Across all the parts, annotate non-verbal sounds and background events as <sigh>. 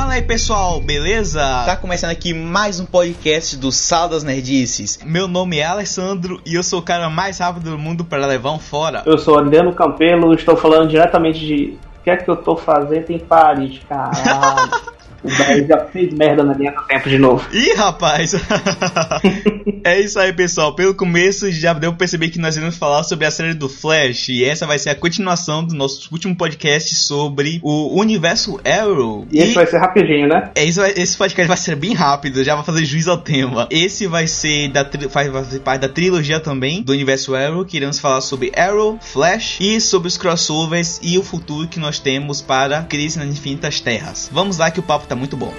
Fala aí pessoal, beleza? Tá começando aqui mais um podcast do Sal das Nerdices. Meu nome é Alessandro e eu sou o cara mais rápido do mundo para levar um fora. Eu sou Adriano Campelo, estou falando diretamente de o que é que eu tô fazendo em Paris, caralho. <laughs> O Bahia já fez merda na linha do tempo de novo. Ih, rapaz! <laughs> é isso aí, pessoal. Pelo começo já deu pra perceber que nós iremos falar sobre a série do Flash. E essa vai ser a continuação do nosso último podcast sobre o universo Arrow. E, e... esse vai ser rapidinho, né? É, isso, esse podcast vai ser bem rápido, já vai fazer juiz ao tema. Esse vai ser da faz, vai ser parte da trilogia também do universo Arrow, que iremos falar sobre Arrow, Flash e sobre os crossovers e o futuro que nós temos para Crise nas Infinitas Terras. Vamos lá que o papo tá muito bom.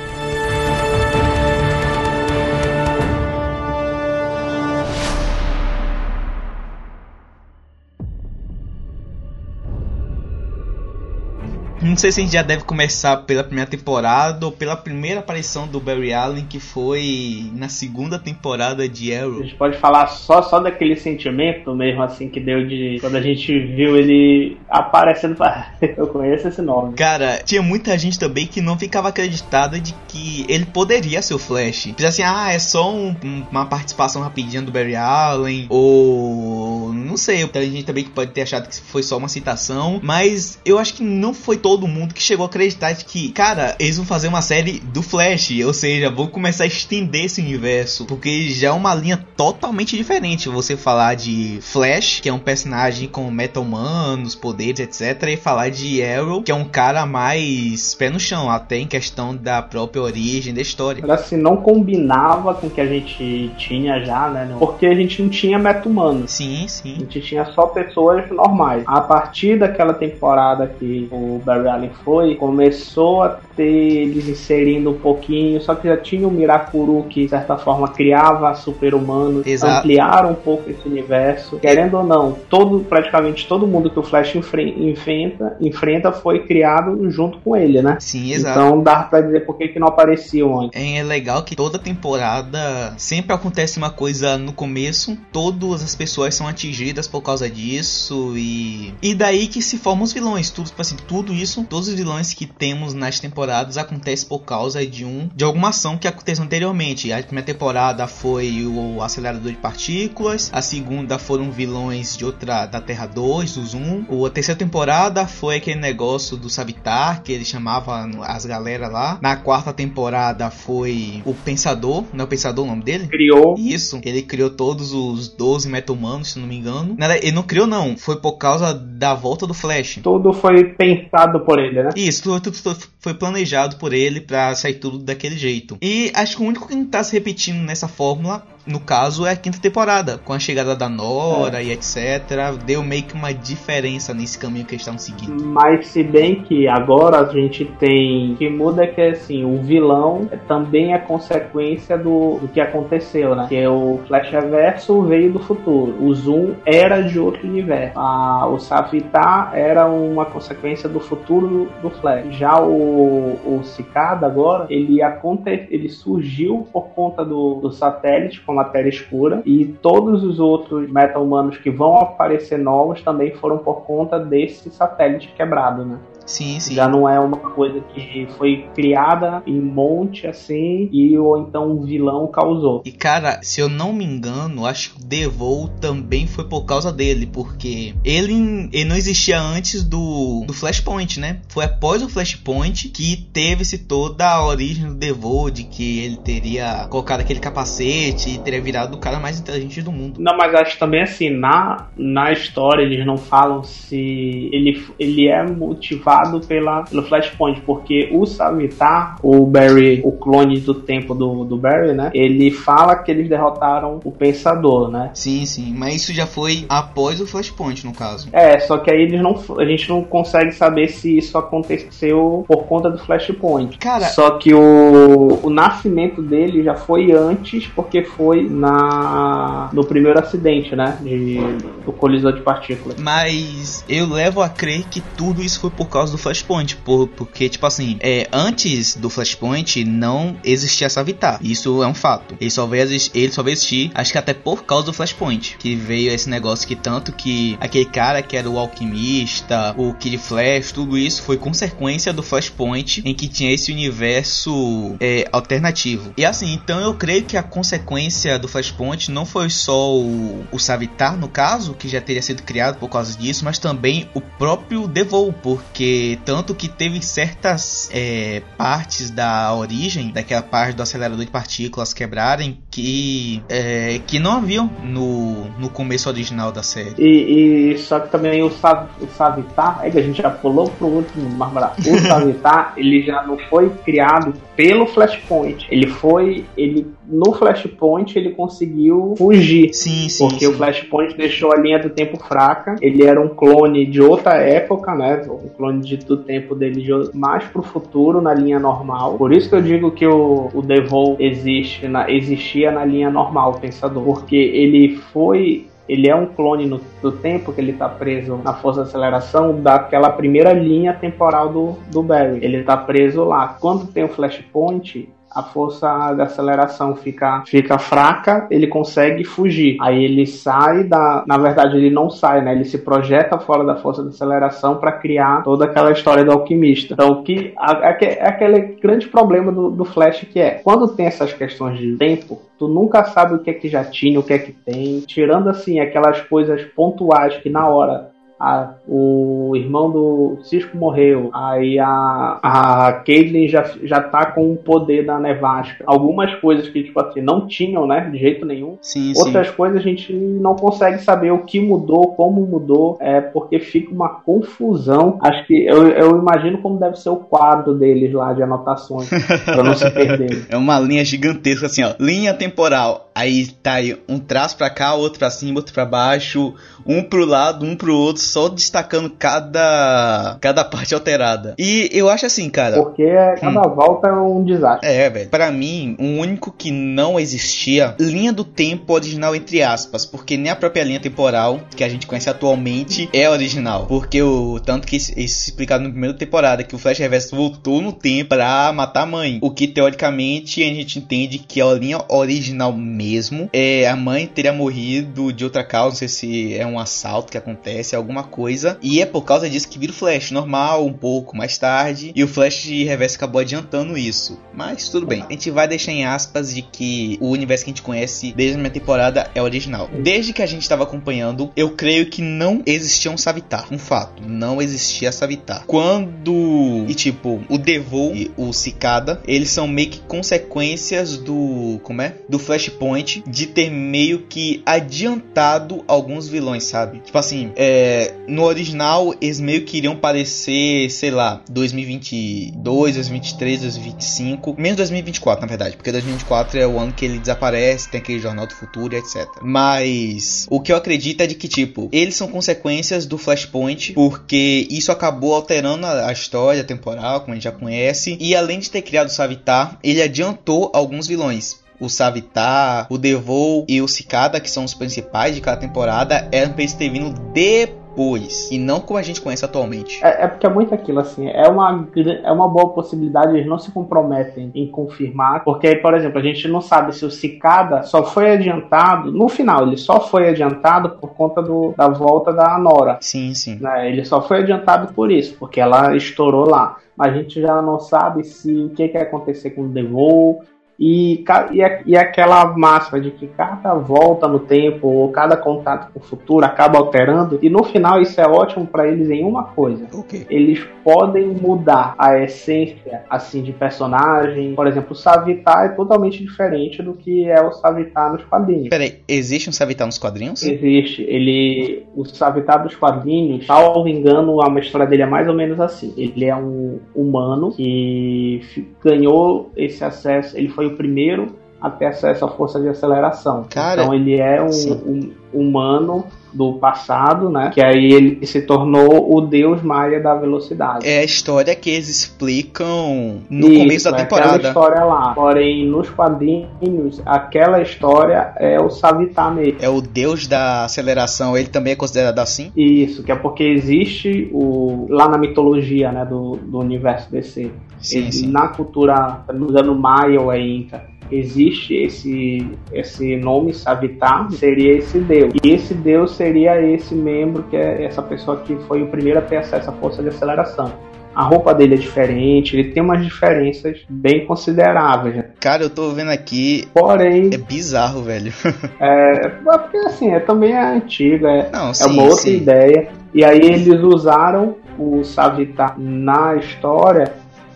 Não sei se a gente já deve começar pela primeira temporada ou pela primeira aparição do Barry Allen, que foi na segunda temporada de Arrow. A gente pode falar só, só daquele sentimento mesmo, assim, que deu de. Quando a gente viu ele aparecendo. <laughs> Eu conheço esse nome. Cara, tinha muita gente também que não ficava acreditada de que ele poderia ser o Flash. Diz assim, ah, é só um, uma participação rapidinha do Barry Allen, ou. Não sei, tem gente também que pode ter achado que foi só uma citação, mas eu acho que não foi todo mundo que chegou a acreditar de que, cara, eles vão fazer uma série do Flash, ou seja, vão começar a estender esse universo, porque já é uma linha totalmente diferente você falar de Flash, que é um personagem com metal humanos, poderes, etc, e falar de Arrow, que é um cara mais pé no chão, até em questão da própria origem da história. Assim, não combinava com o que a gente tinha já, né? Porque a gente não tinha meta humano. Sim, sim. A gente tinha só pessoas normais. A partir daquela temporada que o Barry Allen foi, começou a eles inserindo um pouquinho, só que já tinha o Mirakuru que de certa forma criava super-humanos, ampliaram um pouco esse universo. Querendo ou não, todo praticamente todo mundo que o Flash enfrenta, enfrenta foi criado junto com ele, né? Sim, exato. Então dá pra dizer por que, que não apareciam antes. É legal que toda temporada sempre acontece uma coisa no começo, todas as pessoas são atingidas por causa disso e e daí que se formam os vilões, tudo tipo assim, tudo isso todos os vilões que temos nas temporadas acontecem por causa de um de alguma ação que aconteceu anteriormente. A primeira temporada foi o acelerador de partículas, a segunda foram vilões de outra da Terra 2, do Zoom. A terceira temporada foi aquele negócio do Savitar, que ele chamava as galera lá. Na quarta temporada foi o Pensador, não é o Pensador o nome dele? Criou. Isso, ele criou todos os 12 meta-humanos, se não me engano. Nada, ele não criou não, foi por causa da volta do Flash. Tudo foi pensado por ele, né? Isso, tudo, tudo, tudo foi planejado por ele para sair tudo daquele jeito. E acho que o único que não tá se repetindo nessa fórmula no caso é a quinta temporada, com a chegada da Nora é. e etc. Deu meio que uma diferença nesse caminho que eles estavam seguindo. Mas se bem que agora a gente tem. O que muda é que assim, o vilão também é consequência do, do que aconteceu, né? Que é o Flash Reverso veio do futuro. O Zoom era de outro universo. A, o Savitar era uma consequência do futuro do Flash. Já o, o Cicada agora, ele, aconte, ele surgiu por conta do, do satélite com matéria escura e todos os outros meta-humanos que vão aparecer novos também foram por conta desse satélite quebrado, né? Sim, sim. Já não é uma coisa que foi criada em monte assim e ou então um vilão causou. E cara, se eu não me engano, acho que o Devil também foi por causa dele, porque ele, ele não existia antes do, do Flashpoint, né? Foi após o Flashpoint que teve-se toda a origem do Devil, de que ele teria colocado aquele capacete e teria virado o cara mais inteligente do mundo. Não, mas acho também assim, na, na história eles não falam se ele, ele é motivado pela, pelo Flashpoint, porque o Savitar, o Barry, o clone do tempo do, do Barry, né? Ele fala que eles derrotaram o Pensador, né? Sim, sim, mas isso já foi após o Flashpoint, no caso. É, só que aí eles não, a gente não consegue saber se isso aconteceu por conta do Flashpoint. Cara, só que o, o nascimento dele já foi antes, porque foi na no primeiro acidente, né? De, do colisão de partículas. Mas eu levo a crer que tudo isso foi por causa causa do Flashpoint, por, porque, tipo assim, é, antes do Flashpoint não existia Savitar. Isso é um fato. Ele só veio, ele só veio existir, acho que até por causa do Flashpoint. Que veio esse negócio que tanto que aquele cara que era o alquimista, o Kid Flash, tudo isso foi consequência do Flashpoint em que tinha esse universo é, alternativo. E assim, então eu creio que a consequência do Flashpoint não foi só o, o Savitar, no caso, que já teria sido criado por causa disso, mas também o próprio Devol, porque tanto que teve certas é, partes da origem, daquela parte do acelerador de partículas quebrarem, que, é, que não haviam no, no começo original da série. E, e só que também o, Sav, o Savitar, é que a gente já pulou pro último, mas o <laughs> Savitar, ele já não foi criado pelo Flashpoint. Ele foi, ele no Flashpoint ele conseguiu fugir. Sim, sim. Porque sim. o Flashpoint deixou a linha do tempo fraca. Ele era um clone de outra época, né? Um clone de, tempo dele de, mais pro futuro na linha normal. Por isso que eu digo que o, o Devol existe na, existia na linha normal, pensador. Porque ele foi ele é um clone no, do tempo que ele está preso na força de aceleração daquela primeira linha temporal do, do Barry. Ele está preso lá. Quando tem o Flashpoint, a força de aceleração fica, fica fraca, ele consegue fugir. Aí ele sai da. Na verdade, ele não sai, né? Ele se projeta fora da força de aceleração para criar toda aquela história do alquimista. Então, que é aquele grande problema do, do Flash que é quando tem essas questões de tempo, tu nunca sabe o que é que já tinha, o que é que tem. Tirando assim aquelas coisas pontuais que na hora a, o irmão do Cisco morreu, aí a, a Caitlyn já, já tá com o poder da nevasca. Algumas coisas que, tipo assim, não tinham, né, de jeito nenhum. Sim, Outras sim. coisas a gente não consegue saber o que mudou, como mudou, é porque fica uma confusão. Acho que eu, eu imagino como deve ser o quadro deles lá de anotações, pra não se <laughs> perder. É uma linha gigantesca assim, ó, linha temporal. Aí tá aí um traço para cá, outro para cima, outro para baixo, um pro lado, um pro outro, só destacando cada cada parte alterada. E eu acho assim, cara. Porque cada hum. volta é um desastre. É, velho. Para mim, o um único que não existia linha do tempo original entre aspas, porque nem a própria linha temporal que a gente conhece atualmente é original, porque o tanto que isso, isso explicado na primeira temporada que o Flash Reverso voltou no tempo para matar a mãe, o que teoricamente a gente entende que é a linha original mesmo. É a mãe teria morrido de outra causa, não sei se é um assalto que acontece, alguma coisa. E é por causa disso que vira o Flash normal, um pouco mais tarde. E o Flash de Reverso acabou adiantando isso. Mas tudo bem. A gente vai deixar em aspas de que o universo que a gente conhece desde a minha temporada é original. Desde que a gente estava acompanhando, eu creio que não existia um Savitar. Um fato. Não existia Savitar. Quando. E tipo, o Devil e o Cicada, eles são meio que consequências do. Como é? Do Flashpoint de ter meio que adiantado alguns vilões, sabe? Tipo assim, é, no original eles meio que iriam parecer, sei lá, 2022, 2023, 2025, menos 2024 na verdade, porque 2024 é o ano que ele desaparece, tem aquele Jornal do Futuro, etc. Mas o que eu acredito é de que tipo, eles são consequências do Flashpoint, porque isso acabou alterando a história temporal, como a gente já conhece, e além de ter criado o Savitar, ele adiantou alguns vilões o Savitar, o Devol e o Cicada, que são os principais de cada temporada, eram pra eles terem vindo depois. E não como a gente conhece atualmente. É, é, porque é muito aquilo, assim. É uma, é uma boa possibilidade, eles não se comprometem em confirmar. Porque, por exemplo, a gente não sabe se o Cicada só foi adiantado. No final, ele só foi adiantado por conta do, da volta da Nora. Sim, sim. Né? Ele só foi adiantado por isso, porque ela estourou lá. Mas a gente já não sabe se o que, que ia acontecer com o Devol, e, e, e aquela máxima de que cada volta no tempo ou cada contato com o futuro acaba alterando, e no final isso é ótimo para eles em uma coisa: okay. eles podem mudar a essência assim de personagem. Por exemplo, o Savitar é totalmente diferente do que é o Savitar nos quadrinhos. Peraí, existe um Savitar nos quadrinhos? Existe. Ele, o Savitar dos quadrinhos, salvo engano, a história dele é mais ou menos assim. Ele é um humano que ganhou esse acesso. Ele foi o primeiro a ter acesso à força de aceleração. Cara, então ele é um, um humano do passado, né? Que aí ele se tornou o deus maia da velocidade. É a história que eles explicam no Isso, começo da é temporada. Aquela história lá. Porém, nos quadrinhos, aquela história é o Savitar mesmo. É o deus da aceleração, ele também é considerado assim? Isso, que é porque existe o lá na mitologia, né, do, do universo DC. Sim, ele, sim. Na cultura, me engano, maia ou é inca, existe esse, esse nome, Savitar, seria esse Deus. E esse Deus seria esse membro, que é essa pessoa que foi o primeiro a ter acesso à força de aceleração. A roupa dele é diferente, ele tem umas diferenças bem consideráveis. Cara, eu tô vendo aqui. Porém. É bizarro, velho. <laughs> é, porque assim, é, também é antiga, é, Não, sim, é uma outra sim. ideia. E aí eles usaram o Savitar na história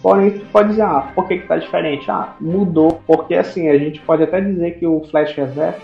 Porém, tu pode dizer, ah, por que que tá diferente? Ah, mudou, porque assim, a gente pode até dizer que o Flash Reverso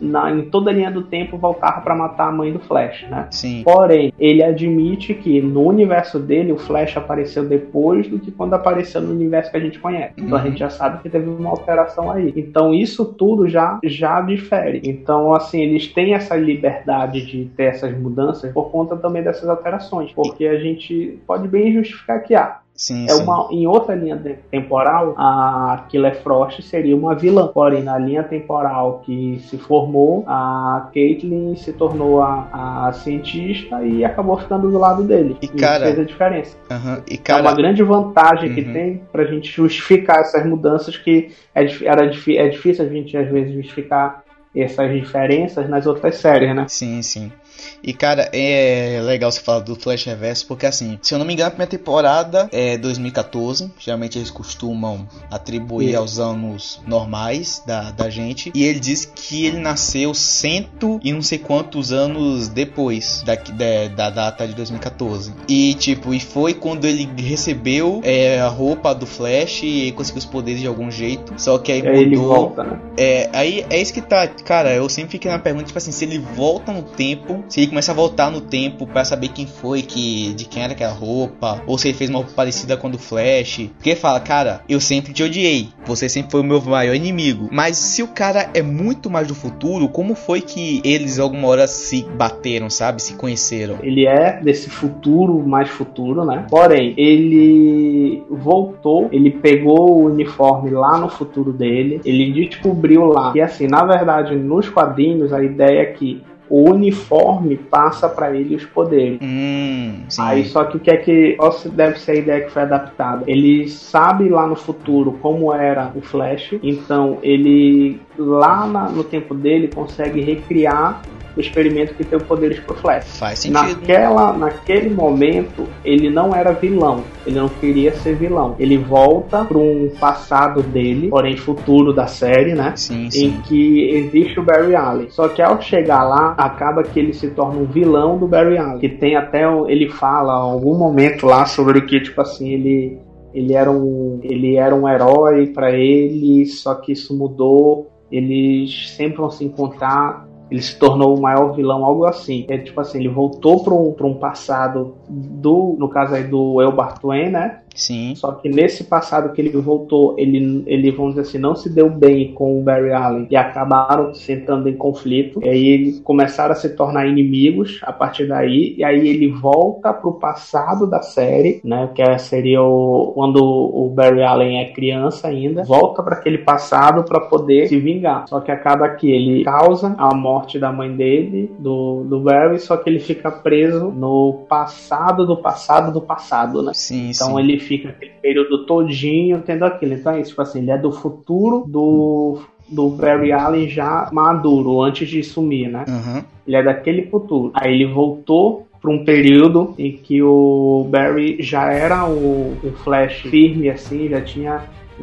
na, em toda a linha do tempo voltava para matar a mãe do Flash, né? Sim. Porém, ele admite que no universo dele o Flash apareceu depois do que quando apareceu no universo que a gente conhece. Então a uhum. gente já sabe que teve uma alteração aí. Então isso tudo já já difere. Então assim, eles têm essa liberdade de ter essas mudanças por conta também dessas alterações, porque a gente pode bem justificar que ah, Sim, é sim. uma em outra linha temporal a Killer Frost seria uma vilã porém na linha temporal que se formou a Caitlyn se tornou a, a cientista e acabou ficando do lado dele e cara fez a diferença uh -huh. e cara é uma grande vantagem uh que -huh. tem pra gente justificar essas mudanças que é, era, é difícil a gente às vezes justificar essas diferenças nas outras séries, né? Sim, sim. E cara, é legal você falar do Flash Reverso, porque assim, se eu não me engano, a primeira temporada é 2014. Geralmente eles costumam atribuir Sim. aos anos normais da, da gente. E ele diz que ele nasceu cento e não sei quantos anos depois da, da, da data de 2014. E tipo, e foi quando ele recebeu é, a roupa do Flash e conseguiu os poderes de algum jeito. Só que aí, mudou. Ele volta, né? É, aí é isso que tá. Cara, eu sempre fiquei na pergunta, tipo assim, se ele volta no tempo se ele começa a voltar no tempo para saber quem foi, que de quem era aquela roupa, ou se ele fez uma roupa parecida com a do Flash. Porque ele fala, cara, eu sempre te odiei, você sempre foi o meu maior inimigo. Mas se o cara é muito mais do futuro, como foi que eles alguma hora se bateram, sabe? Se conheceram? Ele é desse futuro mais futuro, né? Porém, ele voltou, ele pegou o uniforme lá no futuro dele, ele descobriu lá que assim, na verdade, nos quadrinhos a ideia é que o uniforme passa para ele os poderes. Hum, Aí só que o que é que deve ser a ideia que foi adaptada? Ele sabe lá no futuro como era o Flash, então ele lá na, no tempo dele consegue recriar o experimento que tem poderes pro Flash. Faz sentido. Naquela, naquele momento, ele não era vilão. Ele não queria ser vilão. Ele volta para um passado dele, porém futuro da série, né? Sim, sim. Em que existe o Barry Allen. Só que ao chegar lá, acaba que ele se torna um vilão do Barry Allen. Que tem até. Ele fala em algum momento lá sobre que, tipo assim, ele. Ele era um, ele era um herói para ele, só que isso mudou. Eles sempre vão se encontrar ele se tornou o maior vilão, algo assim. É tipo assim, ele voltou para um, um passado do, no caso aí do Elbar Twain, né? Sim. Só que nesse passado que ele voltou, ele, ele, vamos dizer assim, não se deu bem com o Barry Allen e acabaram sentando em conflito. E aí eles começaram a se tornar inimigos a partir daí. E aí ele volta pro passado da série, né? Que é, seria o, quando o Barry Allen é criança ainda. Volta para aquele passado para poder se vingar. Só que acaba que ele causa a morte da mãe dele, do, do Barry, só que ele fica preso no passado do passado do passado, né? Sim, então sim. ele fica aquele período todinho tendo aquilo. Então é isso, tipo assim, ele é do futuro do do Barry Allen já maduro, antes de sumir, né? Uhum. Ele é daquele futuro. Aí ele voltou para um período em que o Barry já era o, o Flash firme, assim, já tinha.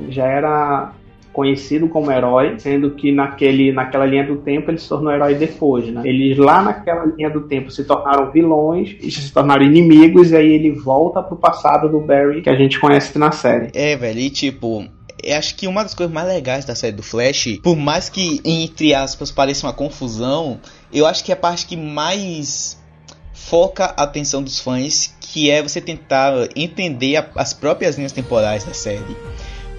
Já era conhecido como herói, sendo que naquele, naquela linha do tempo ele se tornou herói depois, né? Eles lá naquela linha do tempo se tornaram vilões, e se tornaram inimigos, e aí ele volta pro passado do Barry que a gente conhece na série. É, velho, e tipo, eu acho que uma das coisas mais legais da série do Flash, por mais que, entre aspas, pareça uma confusão, eu acho que é a parte que mais foca a atenção dos fãs, que é você tentar entender a, as próprias linhas temporais da série.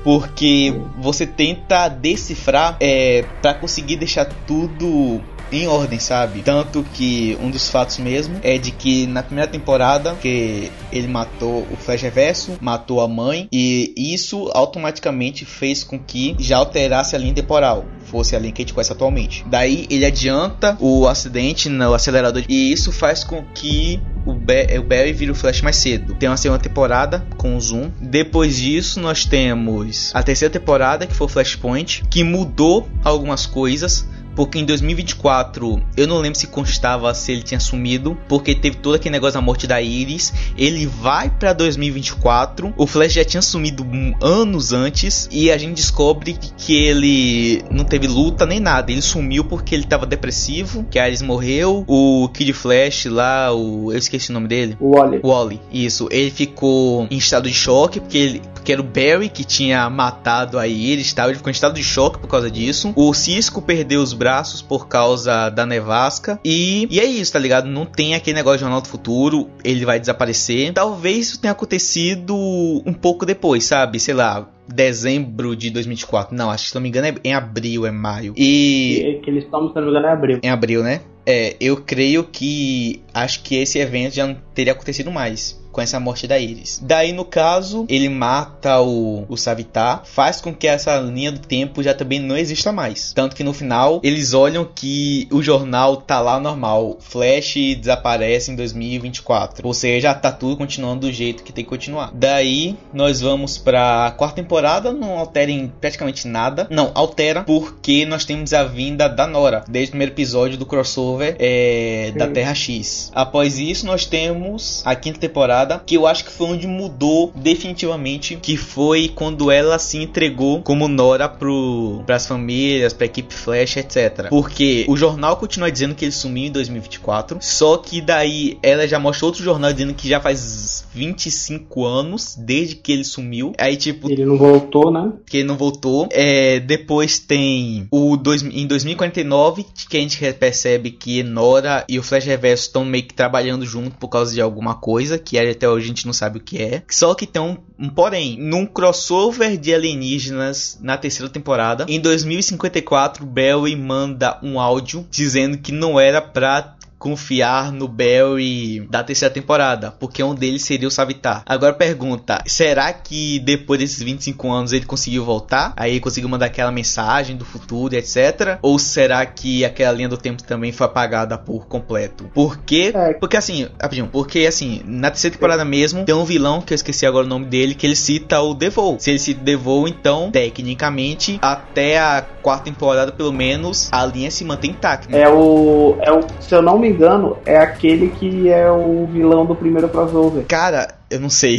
Porque você tenta decifrar é, para conseguir deixar tudo em ordem, sabe? Tanto que um dos fatos mesmo é de que na primeira temporada que ele matou o Flash Reverso, matou a mãe e isso automaticamente fez com que já alterasse a linha temporal, fosse a linha que a gente conhece atualmente. Daí ele adianta o acidente no acelerador e isso faz com que o, Be o Barry vira o Flash mais cedo. Tem uma segunda temporada com o Zoom. Depois disso, nós temos a terceira temporada, que foi o Flashpoint, que mudou algumas coisas porque em 2024 eu não lembro se constava se ele tinha sumido, porque teve todo aquele negócio da morte da Iris. Ele vai para 2024, o Flash já tinha sumido anos antes e a gente descobre que ele não teve luta nem nada. Ele sumiu porque ele tava depressivo, que a Iris morreu, o Kid Flash lá, o eu esqueci o nome dele. O Wally. Wally, isso. Ele ficou em estado de choque porque ele porque era o Barry que tinha matado a Iris, tal. Ele ficou em estado de choque por causa disso. O Cisco perdeu os braços por causa da nevasca. E, e é isso, tá ligado? Não tem aquele negócio de Jornal do Futuro, ele vai desaparecer. Talvez isso tenha acontecido um pouco depois, sabe? Sei lá, dezembro de 2024. Não, acho que se não me engano é em abril, é maio. E. Que eles estão, se não me engano, é abril. Em abril, né? É, eu creio que acho que esse evento já não teria acontecido mais com essa morte da Iris. Daí, no caso, ele mata o, o Savitar, faz com que essa linha do tempo já também não exista mais. Tanto que no final, eles olham que o jornal tá lá normal. Flash desaparece em 2024. Ou seja, tá tudo continuando do jeito que tem que continuar. Daí, nós vamos pra quarta temporada, não altera em praticamente nada. Não, altera porque nós temos a vinda da Nora, desde o primeiro episódio do crossover é, da Terra X. Após isso, nós temos a quinta temporada temporada, que eu acho que foi onde mudou definitivamente, que foi quando ela se entregou como Nora pro as famílias, pra equipe Flash, etc. Porque o jornal continua dizendo que ele sumiu em 2024, só que daí ela já mostrou outro jornal dizendo que já faz 25 anos desde que ele sumiu. Aí tipo, ele não voltou, né? Que ele não voltou. É, depois tem o dois, em 2049 que a gente percebe que Nora e o Flash Reverso estão meio que trabalhando junto por causa de alguma coisa que é até hoje a gente não sabe o que é. Só que tem um, um porém. Num crossover de alienígenas na terceira temporada, em 2054, Barry manda um áudio dizendo que não era pra confiar no Barry da terceira temporada, porque um deles seria o Savitar. Agora pergunta, será que depois desses 25 anos ele conseguiu voltar? Aí conseguiu mandar aquela mensagem do futuro, etc? Ou será que aquela linha do tempo também foi apagada por completo? Porque, é. porque assim, rapidinho, porque assim, na terceira temporada mesmo, tem um vilão que eu esqueci agora o nome dele, que ele cita o Devou. Se ele cita o Devou, então, tecnicamente, até a quarta temporada, pelo menos, a linha se mantém intacta. Né? É o, é o, se eu não me engano, é aquele que é o vilão do primeiro crossover. Cara, eu não sei.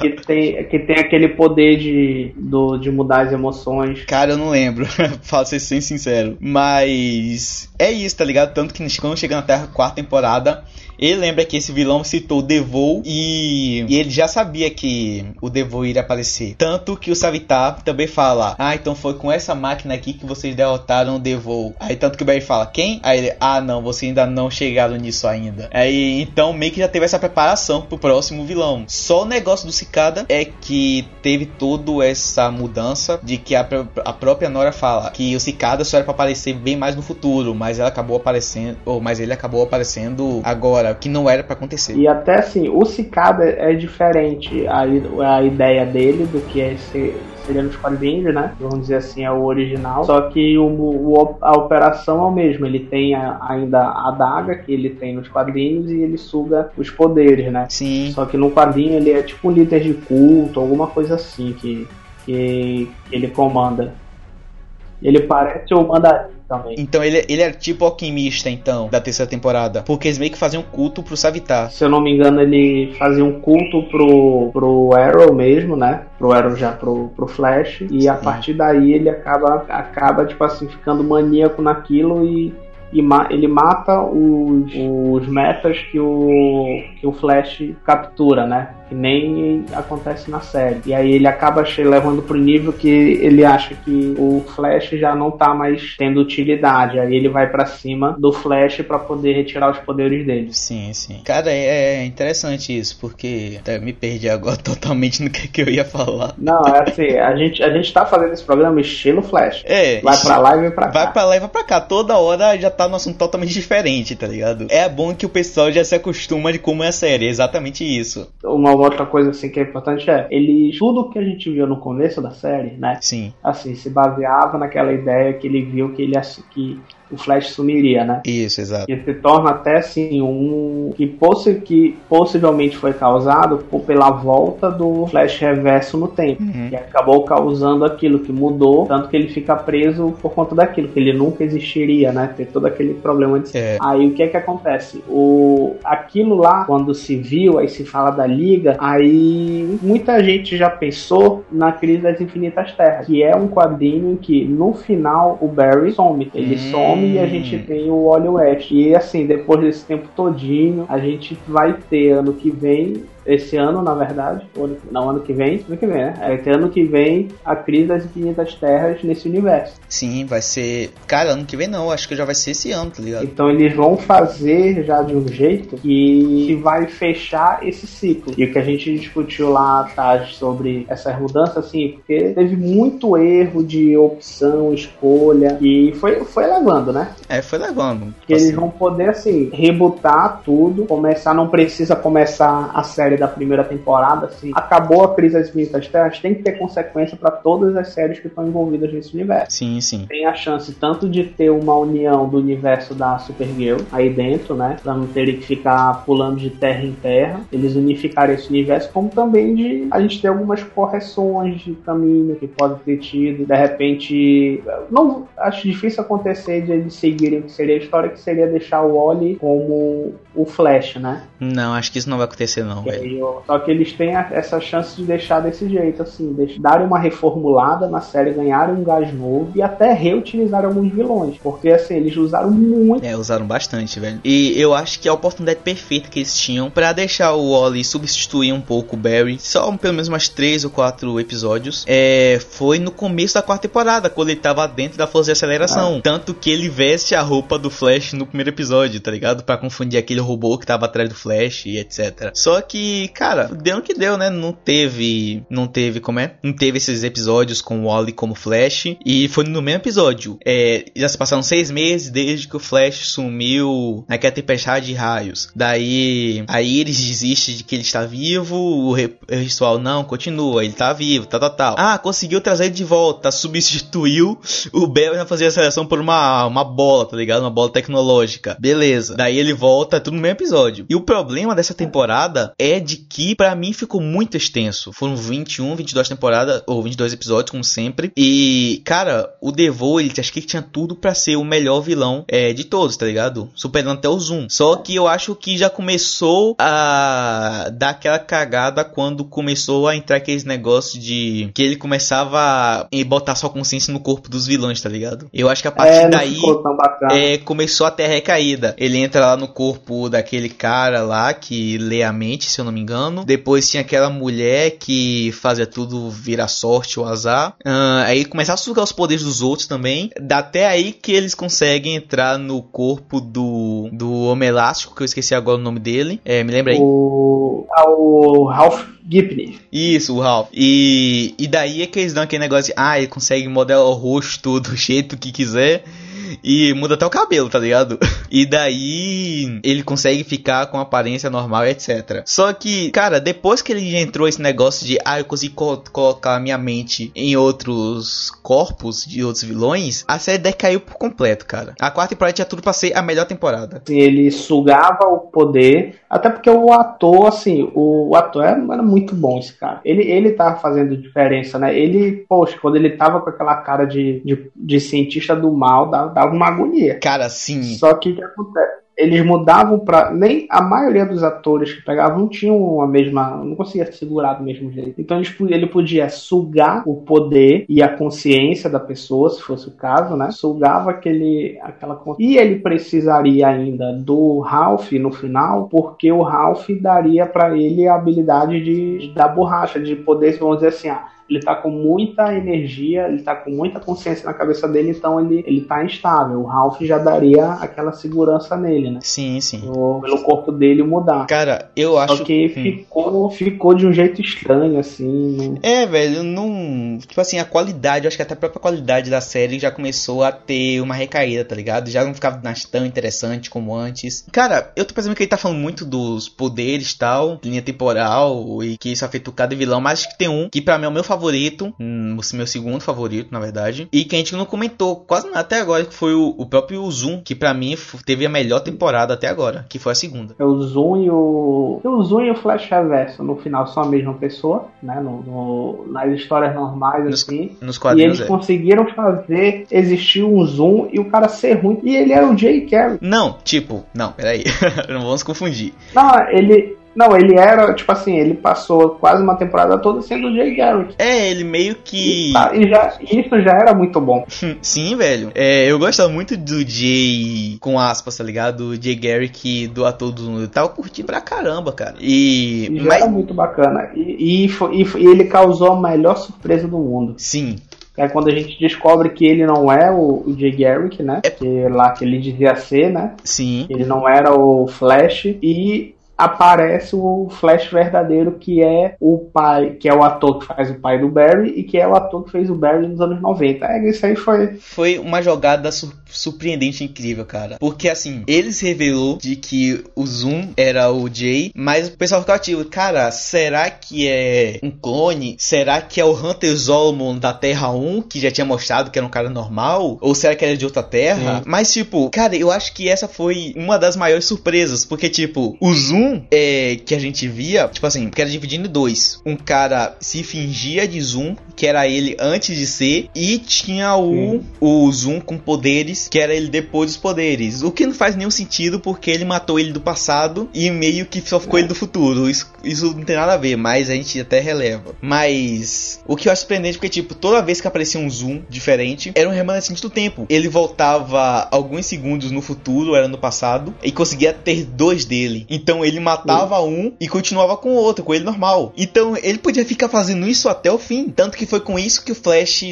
que, tem, que tem aquele poder de, do, de mudar as emoções. Cara, eu não lembro. <laughs> Falo ser sem sincero. Mas é isso, tá ligado? Tanto que quando chega na Terra quarta temporada, ele lembra que esse vilão citou o Devou e, e ele já sabia que o Devou iria aparecer. Tanto que o Savitar também fala: Ah, então foi com essa máquina aqui que vocês derrotaram o Devou. Aí tanto que o Barry fala: Quem? Aí ele: Ah, não, vocês ainda não chegaram nisso ainda. Aí então meio que já teve essa preparação pro próximo vilão. Só o negócio do Cicada é que teve toda essa mudança de que a, a própria Nora fala que o Cicada só era pra aparecer bem mais no futuro, mas ela acabou aparecendo, ou mas ele acabou aparecendo agora que não era para acontecer. E até assim, o Cicada é diferente a, a ideia dele do que é ser, seria nos quadrinhos, né? Vamos dizer assim, é o original. Só que o, o a operação é o mesmo. Ele tem a, ainda a daga que ele tem nos quadrinhos e ele suga os poderes, né? Sim. Só que no quadrinho ele é tipo um líder de culto, alguma coisa assim que, que, que ele comanda. Ele parece o mandarim também. Então ele, ele era tipo alquimista, então, da terceira temporada. Porque eles meio que faziam culto pro Savitar. Se eu não me engano, ele fazia um culto pro, pro Arrow mesmo, né? Pro Arrow já pro, pro Flash. E Sim. a partir daí ele acaba, acaba, tipo assim, ficando maníaco naquilo e e ma ele mata os, os metas que o, que o Flash captura, né? Que nem acontece na série. E aí ele acaba levando pro nível que ele acha que o Flash já não tá mais tendo utilidade. Aí ele vai para cima do Flash para poder retirar os poderes dele. Sim, sim. Cara, é, é interessante isso, porque até me perdi agora <laughs> totalmente no que, que eu ia falar. Não, é assim, a gente, a gente tá fazendo esse programa estilo Flash. É. Vai pra lá e vem pra cá. Vai pra lá e vai pra cá. Toda hora já tá num assunto totalmente diferente, tá ligado? É bom que o pessoal já se acostuma de como é a série. É exatamente isso. Uma outra coisa assim que é importante é, ele. Tudo que a gente viu no começo da série, né? Sim. Assim, se baseava naquela ideia que ele viu que ele que o Flash sumiria, né? Isso, exato. Que se torna até assim um que, possi que possivelmente foi causado por, pela volta do Flash reverso no tempo, uhum. que acabou causando aquilo que mudou, tanto que ele fica preso por conta daquilo que ele nunca existiria, né? Ter todo aquele problema de é. aí o que é que acontece? O aquilo lá quando se viu, aí se fala da liga, aí muita gente já pensou na crise das infinitas terras, que é um quadrinho em que no final o Barry some, ele hum. some e a gente tem o Wally West. E assim, depois desse tempo todinho, a gente vai ter ano que vem esse ano, na verdade, não, ano que vem, ano que vem, né? É, ano que vem a crise das infinitas terras nesse universo. Sim, vai ser. Cara, ano que vem não, acho que já vai ser esse ano, tá ligado? Então eles vão fazer já de um jeito que vai fechar esse ciclo. E o que a gente discutiu lá atrás sobre essas mudanças, assim, porque teve muito erro de opção, escolha, e foi, foi levando, né? É, foi levando. Que assim. eles vão poder, assim, rebutar tudo, começar, não precisa começar a série série da primeira temporada, assim, acabou a crise das infinitas terras, tem que ter consequência para todas as séries que estão envolvidas nesse universo. Sim, sim. Tem a chance tanto de ter uma união do universo da Supergirl aí dentro, né, para não terem que ficar pulando de terra em terra, eles unificarem esse universo, como também de a gente ter algumas correções de caminho que podem ter tido, de repente, não acho difícil acontecer de eles seguirem o que seria a história, que seria deixar o Wally como o Flash, né? Não, acho que isso não vai acontecer não, velho. Só que eles têm essa chance de deixar desse jeito, assim, de darem uma reformulada na série, ganharem um gás novo e até reutilizar alguns vilões. Porque, assim, eles usaram muito. É, usaram bastante, velho. E eu acho que é a oportunidade perfeita que eles tinham para deixar o Wally substituir um pouco o Barry, só pelo menos umas três ou quatro episódios, é, foi no começo da quarta temporada, quando ele tava dentro da força de aceleração. Ah. Tanto que ele veste a roupa do Flash no primeiro episódio, tá ligado? para confundir aquele robô que tava atrás do Flash e etc. Só que cara, deu o que deu, né? Não teve. Não teve, como é? Não teve esses episódios com o Wally como Flash. E foi no mesmo episódio. É, já se passaram seis meses desde que o Flash sumiu naquela tempestade de raios. Daí a Iris desiste de que ele está vivo. O ritual não, continua, ele tá vivo, tal, tal, tal. Ah, conseguiu trazer ele de volta. Substituiu <laughs> o Barry na fazer a seleção por uma, uma bola, tá ligado? Uma bola tecnológica. Beleza. Daí ele volta, tudo no mesmo episódio. E o problema dessa temporada é de que para mim ficou muito extenso. Foram 21, 22 temporadas ou 22 episódios como sempre. E cara, o Devo, ele acho que tinha tudo para ser o melhor vilão é, de todos, tá ligado? Superando até o Zoom. Só que eu acho que já começou a dar aquela cagada quando começou a entrar aqueles negócios de que ele começava a botar sua consciência no corpo dos vilões, tá ligado? Eu acho que a partir é, daí é, começou a ter recaída. Ele entra lá no corpo daquele cara lá que lê a mente, se eu não não me engano. Depois tinha aquela mulher que fazia tudo virar sorte ou azar. Uh, aí começar a sugar os poderes dos outros também. Dá até aí que eles conseguem entrar no corpo do, do Homem Elástico, que eu esqueci agora o nome dele. É, me lembra aí? O, ah, o Ralph Gipney. Isso, o Ralph. E, e daí é que eles dão aquele negócio de, ah, ele consegue modelar o rosto do <laughs> jeito que quiser e muda até o cabelo, tá ligado? <laughs> E daí ele consegue ficar com aparência normal, etc. Só que, cara, depois que ele entrou esse negócio de ah, eu consigo co colocar minha mente em outros corpos de outros vilões, a série decaiu por completo, cara. A quarta temporada tinha tudo pra ser a melhor temporada. Ele sugava o poder, até porque o ator, assim, o, ator era, era muito bom esse cara. Ele, ele tava fazendo diferença, né? Ele, poxa, quando ele tava com aquela cara de, de, de cientista do mal, dava, dava uma agonia. Cara, sim. Só que o que acontece? eles mudavam para nem a maioria dos atores que pegavam não tinham a mesma, não conseguia segurar do mesmo jeito. Então ele podia sugar o poder e a consciência da pessoa, se fosse o caso, né? Sugava aquele aquela e ele precisaria ainda do Ralph no final, porque o Ralph daria para ele a habilidade de, da borracha, de poder, vamos dizer assim, ah, ele tá com muita energia, ele tá com muita consciência na cabeça dele, então ele, ele tá instável. O Ralph já daria aquela segurança nele, né? Sim, sim. O, pelo corpo dele mudar. Cara, eu acho. Só que hum. ficou, ficou de um jeito estranho, assim. Não... É, velho, não. Tipo assim, a qualidade, eu acho que até a própria qualidade da série já começou a ter uma recaída, tá ligado? Já não ficava tão interessante como antes. Cara, eu tô pensando que ele tá falando muito dos poderes tal, linha temporal, e que isso afetou cada vilão, mas acho que tem um que pra mim é o meu favorito favorito, hum, meu segundo favorito, na verdade, e que a gente não comentou quase nada até agora, que foi o, o próprio Zoom, que para mim teve a melhor temporada até agora, que foi a segunda. É o Zoom e o. O Zoom e o Flash Reverso, no final, são a mesma pessoa, né? No, no nas histórias normais, nos, assim. Nos quadrinhos, e eles é. conseguiram fazer existir um Zoom e o cara ser ruim. E ele era o Jay Carey. Não, tipo, não, peraí. <laughs> não vamos confundir. Não, ele, não, ele era, tipo assim, ele passou quase uma temporada toda sendo o Jay Garrick. É, ele meio que. E, tá, e já, isso já era muito bom. <laughs> Sim, velho. É, eu gostava muito do Jay, com aspas, tá ligado? Do Jay Garrick, do ator do. Eu tava curtindo pra caramba, cara. E. e já mas... era muito bacana. E, e, e, e ele causou a melhor surpresa do mundo. Sim, é quando a gente descobre que ele não é o, o Jay Garrick, né? É... Que lá que ele dizia ser, né? Sim. Ele não era o Flash. E aparece o Flash verdadeiro, que é o pai, que é o ator que faz o pai do Barry e que é o ator que fez o Barry nos anos 90. É, isso aí foi. Foi uma jogada su surpreendente incrível, cara. Porque assim, eles revelou de que o Zoom era o Jay, mas o pessoal ficou ativo. Cara, será que é um clone? Será que é o Hunter Zolomon da Terra 1, que já tinha mostrado que era um cara normal? Ou será que era de outra Terra? Sim. Mas, tipo, cara, eu acho que essa foi uma das maiores surpresas. Porque, tipo, o Zoom Zoom é, que a gente via, tipo assim, que era dividido em dois. Um cara se fingia de Zoom, que era ele antes de ser, e tinha o, o Zoom com poderes, que era ele depois dos poderes. O que não faz nenhum sentido, porque ele matou ele do passado e meio que só ficou ele do futuro. Isso, isso não tem nada a ver, mas a gente até releva. Mas o que eu acho surpreendente, porque, tipo, toda vez que aparecia um Zoom diferente, era um remanescente do tempo. Ele voltava alguns segundos no futuro, era no passado, e conseguia ter dois dele. Então ele matava um e continuava com o outro, com ele normal. Então ele podia ficar fazendo isso até o fim. Tanto que foi com isso que o Flash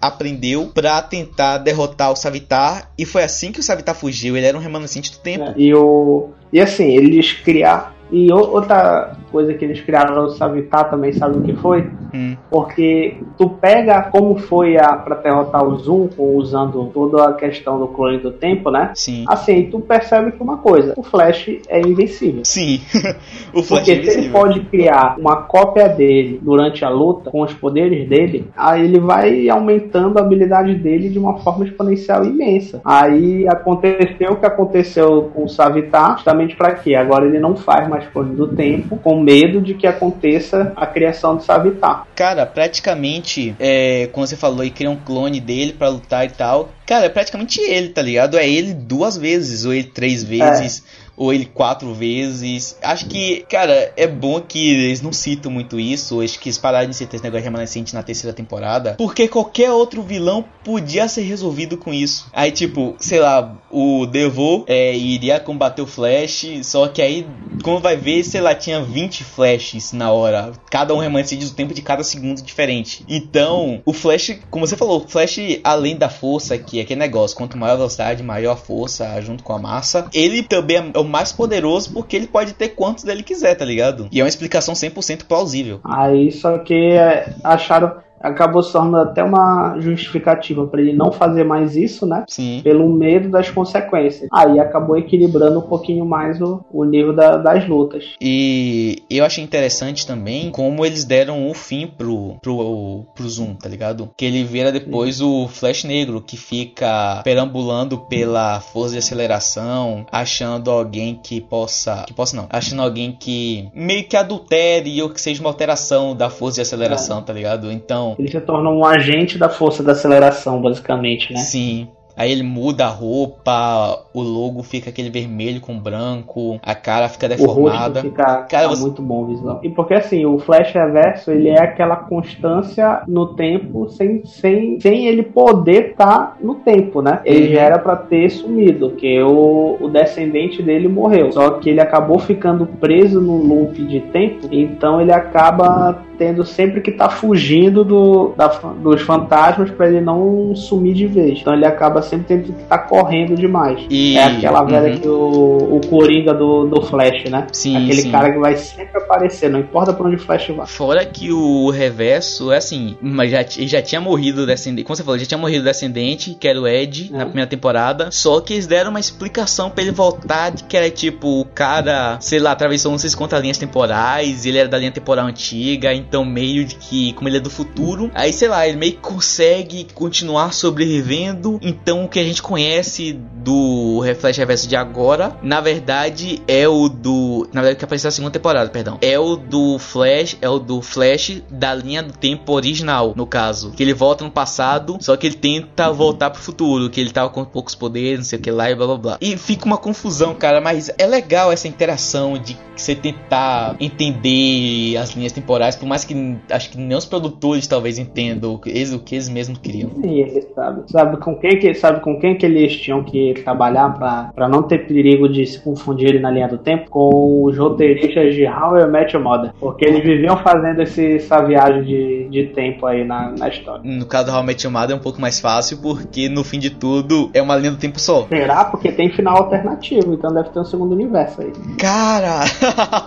aprendeu para tentar derrotar o Savitar. E foi assim que o Savitar fugiu. Ele era um remanescente do tempo. É, e, o... e assim, eles criar e outra coisa que eles criaram no Savitar também, sabe o que foi? Hum. Porque tu pega como foi a pra derrotar o Zoom, usando toda a questão do clone do tempo, né? Sim. Assim, tu percebe que uma coisa, o Flash é invencível. Sim. <laughs> o Flash Porque é invencível. se ele pode criar uma cópia dele durante a luta, com os poderes dele, aí ele vai aumentando a habilidade dele de uma forma exponencial imensa. Aí aconteceu o que aconteceu com o Savitar, justamente para quê? Agora ele não faz mais clone do tempo, com medo de que aconteça a criação do Savitar. Cara, praticamente, é, como você falou, e cria um clone dele para lutar e tal. Cara, é praticamente ele, tá ligado? É ele duas vezes, ou ele três vezes. É ou ele quatro vezes. Acho que, cara, é bom que eles não citam muito isso. Acho que eles pararam de citar esse negócio remanescente na terceira temporada. Porque qualquer outro vilão podia ser resolvido com isso. Aí, tipo, sei lá, o Devo é, iria combater o Flash. Só que aí, como vai ver, sei lá, tinha 20 Flashes na hora. Cada um remanescente do tempo de cada segundo diferente. Então, o Flash, como você falou, o Flash, além da força, que é aquele negócio, quanto maior a velocidade, maior a força junto com a massa, ele também é mais poderoso porque ele pode ter quantos dele quiser, tá ligado? E é uma explicação 100% plausível. Aí só que é, acharam acabou se tornando até uma justificativa para ele não fazer mais isso, né? Sim. Pelo medo das consequências. Aí acabou equilibrando um pouquinho mais o, o nível da, das lutas. E eu achei interessante também como eles deram o fim pro, pro, pro Zoom, tá ligado? Que ele vira depois Sim. o Flash Negro, que fica perambulando pela força de aceleração, achando alguém que possa. Que possa não, achando alguém que meio que adultere ou que seja uma alteração da força de aceleração, é. tá ligado? Então ele se torna um agente da força da aceleração, basicamente, né? Sim. Aí ele muda a roupa, o logo fica aquele vermelho com branco, a cara fica deformada. O fica, cara, você... muito bom visual. E porque assim, o Flash Reverso, ele é aquela constância no tempo sem, sem, sem ele poder estar tá no tempo, né? Ele uhum. já era para ter sumido, que o, o descendente dele morreu. Só que ele acabou ficando preso no loop de tempo, então ele acaba tendo sempre que tá fugindo do, da, dos fantasmas para ele não sumir de vez. Então ele acaba sempre tendo que estar tá correndo demais. E... É aquela velha uhum. que o, o Coringa do, do Flash, né? Sim, Aquele sim. cara que vai sempre aparecer, não importa pra onde o Flash vai. Fora que o reverso é assim, mas já, já tinha morrido descendente. Como você falou, já tinha morrido descendente, que era o Ed, é. na primeira temporada. Só que eles deram uma explicação para ele voltar, de que era tipo, o cara, sei lá, atravessou não sei quantas linhas temporais, ele era da linha temporal antiga, então meio de que, como ele é do futuro, aí sei lá, ele meio que consegue continuar sobrevivendo. Então o que a gente conhece do Flash Reverso de agora, na verdade, é o do. Na verdade, que apareceu na segunda temporada, perdão. É o do Flash, é o do Flash da linha do tempo original, no caso. Que ele volta no passado, só que ele tenta voltar pro futuro, que ele tava com poucos poderes, não sei o que lá e blá blá blá. E fica uma confusão, cara, mas é legal essa interação de você tentar entender as linhas temporais, por mais que acho que nem os produtores talvez entendam o que eles, o que eles mesmos queriam. Sim, eles sabem. Sabe com quem que, sabe com quem que eles tinham que trabalhar para não ter perigo de se confundirem na linha do tempo? Com os roteiristas de How I Met Your Mother. Porque eles viviam fazendo esse, essa viagem de, de tempo aí na, na história. No caso do How I Met Your Mother é um pouco mais fácil, porque no fim de tudo é uma linha do tempo só. Será? Porque tem final alternativo, então deve ter um segundo universo aí. Cara!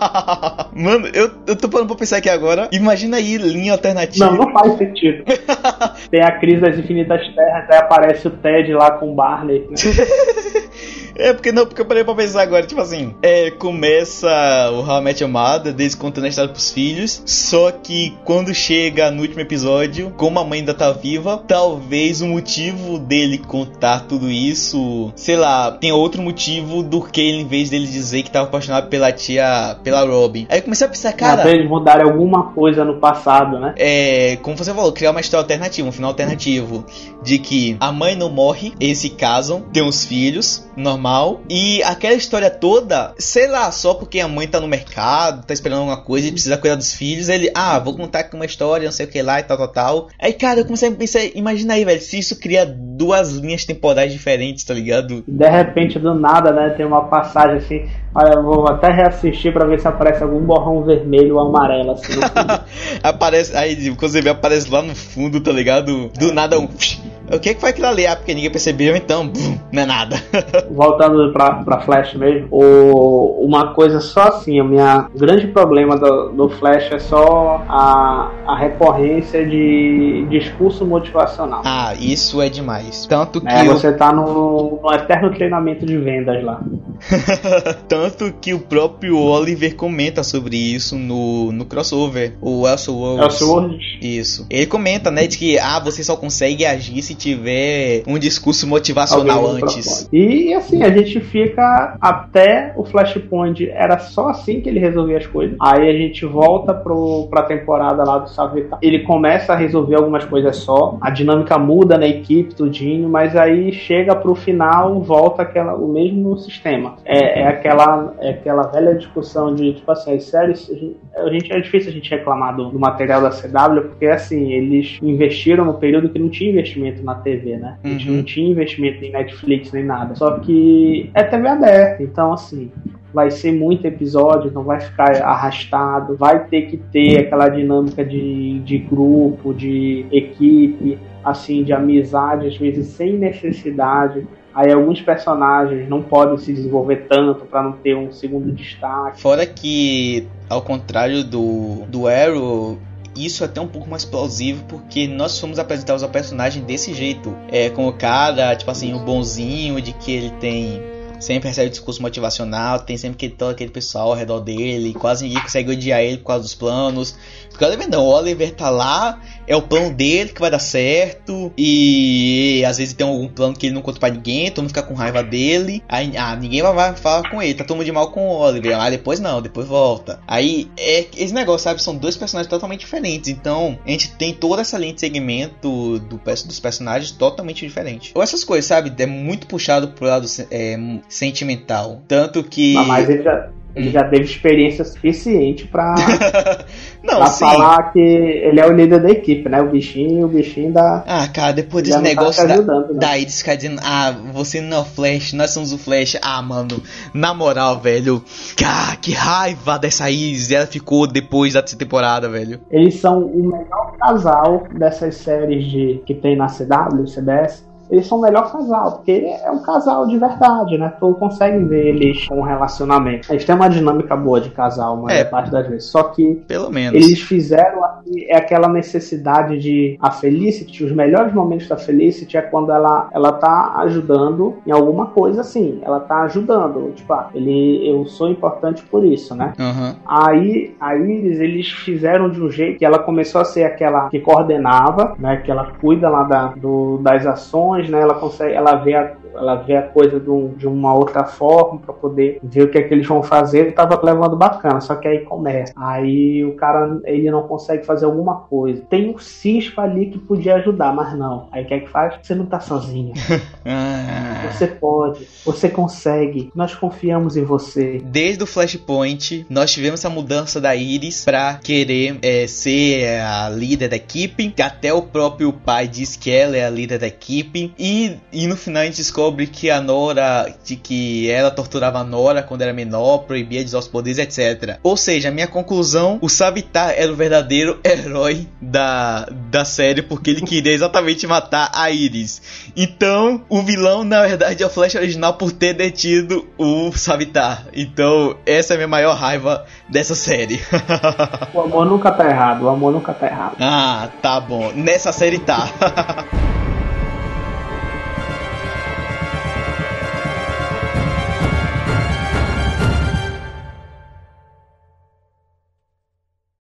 <laughs> Mano, eu, eu tô falando pra pensar aqui agora. Imagina aí linha alternativa. Não, não faz sentido. <laughs> Tem a crise das infinitas terras, aí aparece o Ted lá com o Barney. Né? <laughs> É, porque não, porque eu parei pra pensar agora, tipo assim, é, começa o How I Met Your Mother, desde contando a história pros filhos, só que quando chega no último episódio, como a mãe ainda tá viva, talvez o motivo dele contar tudo isso, sei lá, tem outro motivo do que ele, em vez dele dizer que tava apaixonado pela tia, pela Robin. Aí eu comecei a pensar, cara... Pra eles mudarem alguma coisa no passado, né? É, como você falou, criar uma história alternativa, um final alternativo, de que a mãe não morre, eles se casam, tem os filhos, normal, normal. E aquela história toda, sei lá, só porque a mãe tá no mercado, tá esperando alguma coisa e precisa cuidar dos filhos, ele, ah, vou contar aqui uma história, não sei o que lá e tal, tal, tal. Aí, cara, eu comecei a pensar, imagina aí, velho, se isso cria duas linhas temporais diferentes, tá ligado? De repente, do nada, né, tem uma passagem assim, olha, eu vou até reassistir pra ver se aparece algum borrão vermelho ou amarelo, assim. <laughs> aparece, aí, quando você vê, aparece lá no fundo, tá ligado? Do nada um o que, que foi aquilo ali? Ah, porque ninguém percebeu, então, bum, não é nada. <laughs> Voltando pra, pra Flash mesmo, o, uma coisa só assim, o meu grande problema do, do Flash é só a, a recorrência de discurso motivacional. Ah, isso é demais. Tanto que. É, você tá no, no eterno treinamento de vendas lá. <laughs> Tanto que o próprio Oliver comenta sobre isso no, no crossover, o Elseworlds. Elseworlds. Isso. Ele comenta, né, de que ah, você só consegue agir se tiver um discurso motivacional antes. E assim, a gente fica até o Flashpoint. Era só assim que ele resolvia as coisas. Aí a gente volta pro, pra temporada lá do Savitar. Ele começa a resolver algumas coisas só. A dinâmica muda na equipe, tudinho. Mas aí chega pro final, volta aquela, o mesmo sistema. É, é aquela, é aquela velha discussão de, tipo assim, as séries. A gente, é difícil a gente reclamar do, do material da CW, porque assim, eles investiram no período que não tinha investimento na na TV, né? A gente uhum. não tinha investimento em Netflix nem nada. Só que é TV aberta, então assim, vai ser muito episódio, não vai ficar arrastado, vai ter que ter aquela dinâmica de, de grupo, de equipe, assim, de amizade, às vezes sem necessidade. Aí alguns personagens não podem se desenvolver tanto para não ter um segundo destaque. Fora que, ao contrário do, do Arrow, isso é até um pouco mais plausível porque nós fomos apresentar o personagem desse jeito. É, com o cara, tipo assim, o bonzinho, de que ele tem. Sempre recebe discurso motivacional, tem sempre que todo aquele pessoal ao redor dele, quase ninguém consegue odiar ele por causa dos planos. Porque olha, não, o Oliver tá lá, é o plano dele que vai dar certo. E às vezes tem algum plano que ele não conta pra ninguém, todo mundo fica com raiva dele. Aí, ah, ninguém vai falar com ele, tá todo mundo de mal com o Oliver. Ah, depois não, depois volta. Aí, é esse negócio, sabe? São dois personagens totalmente diferentes. Então, a gente tem toda essa linha de segmento do, dos personagens totalmente diferente. Ou essas coisas, sabe? É muito puxado pro lado é, sentimental. Tanto que. Mas ele já, ele já teve experiência suficiente pra, <laughs> não, pra falar que ele é o líder da equipe, né? O bichinho, o bichinho da. Ah, cara, depois desse tá negócio tá da, né? da Iris ficar dizendo, ah, você não é o Flash, nós somos o Flash. Ah, mano, na moral, velho. Cara, que raiva dessa Iris. Ela ficou depois da temporada, velho. Eles são o melhor casal dessas séries de que tem na CW, CBS eles são o melhor casal, porque é um casal de verdade, né? Tu consegue ver eles com um relacionamento. Eles têm uma dinâmica boa de casal, uma é, parte das vezes. Só que pelo menos eles fizeram é aquela necessidade de a Felicity, os melhores momentos da Felicity é quando ela ela tá ajudando em alguma coisa assim, ela tá ajudando, tipo, ah, ele eu sou importante por isso, né? Uhum. Aí a Iris eles fizeram de um jeito que ela começou a ser aquela que coordenava, né? Que ela cuida lá da, do, das ações né? Ela consegue, ela vê a, ela vê a coisa de, um, de uma outra forma para poder ver o que é que eles vão fazer. E tava levando bacana, só que aí começa. Aí o cara ele não consegue fazer alguma coisa. Tem um cisco ali que podia ajudar, mas não. Aí o que é que faz? Você não tá sozinho. <laughs> Você pode, você consegue. Nós confiamos em você. Desde o Flashpoint, nós tivemos essa mudança da Iris para querer é, ser a líder da equipe. Até o próprio pai diz que ela é a líder da equipe. E, e no final a gente descobre que a Nora, de que ela torturava a Nora quando era menor, proibia de usar os poderes, etc. Ou seja, a minha conclusão, o Savitar era o verdadeiro <laughs> herói da, da série, porque ele queria exatamente matar a Iris. Então, o vilão, na verdade, é o Flash original por ter detido o Savitar. Então, essa é a minha maior raiva dessa série. o amor nunca tá errado, o amor nunca tá errado. <laughs> Ah, tá bom. Nessa série tá. <laughs>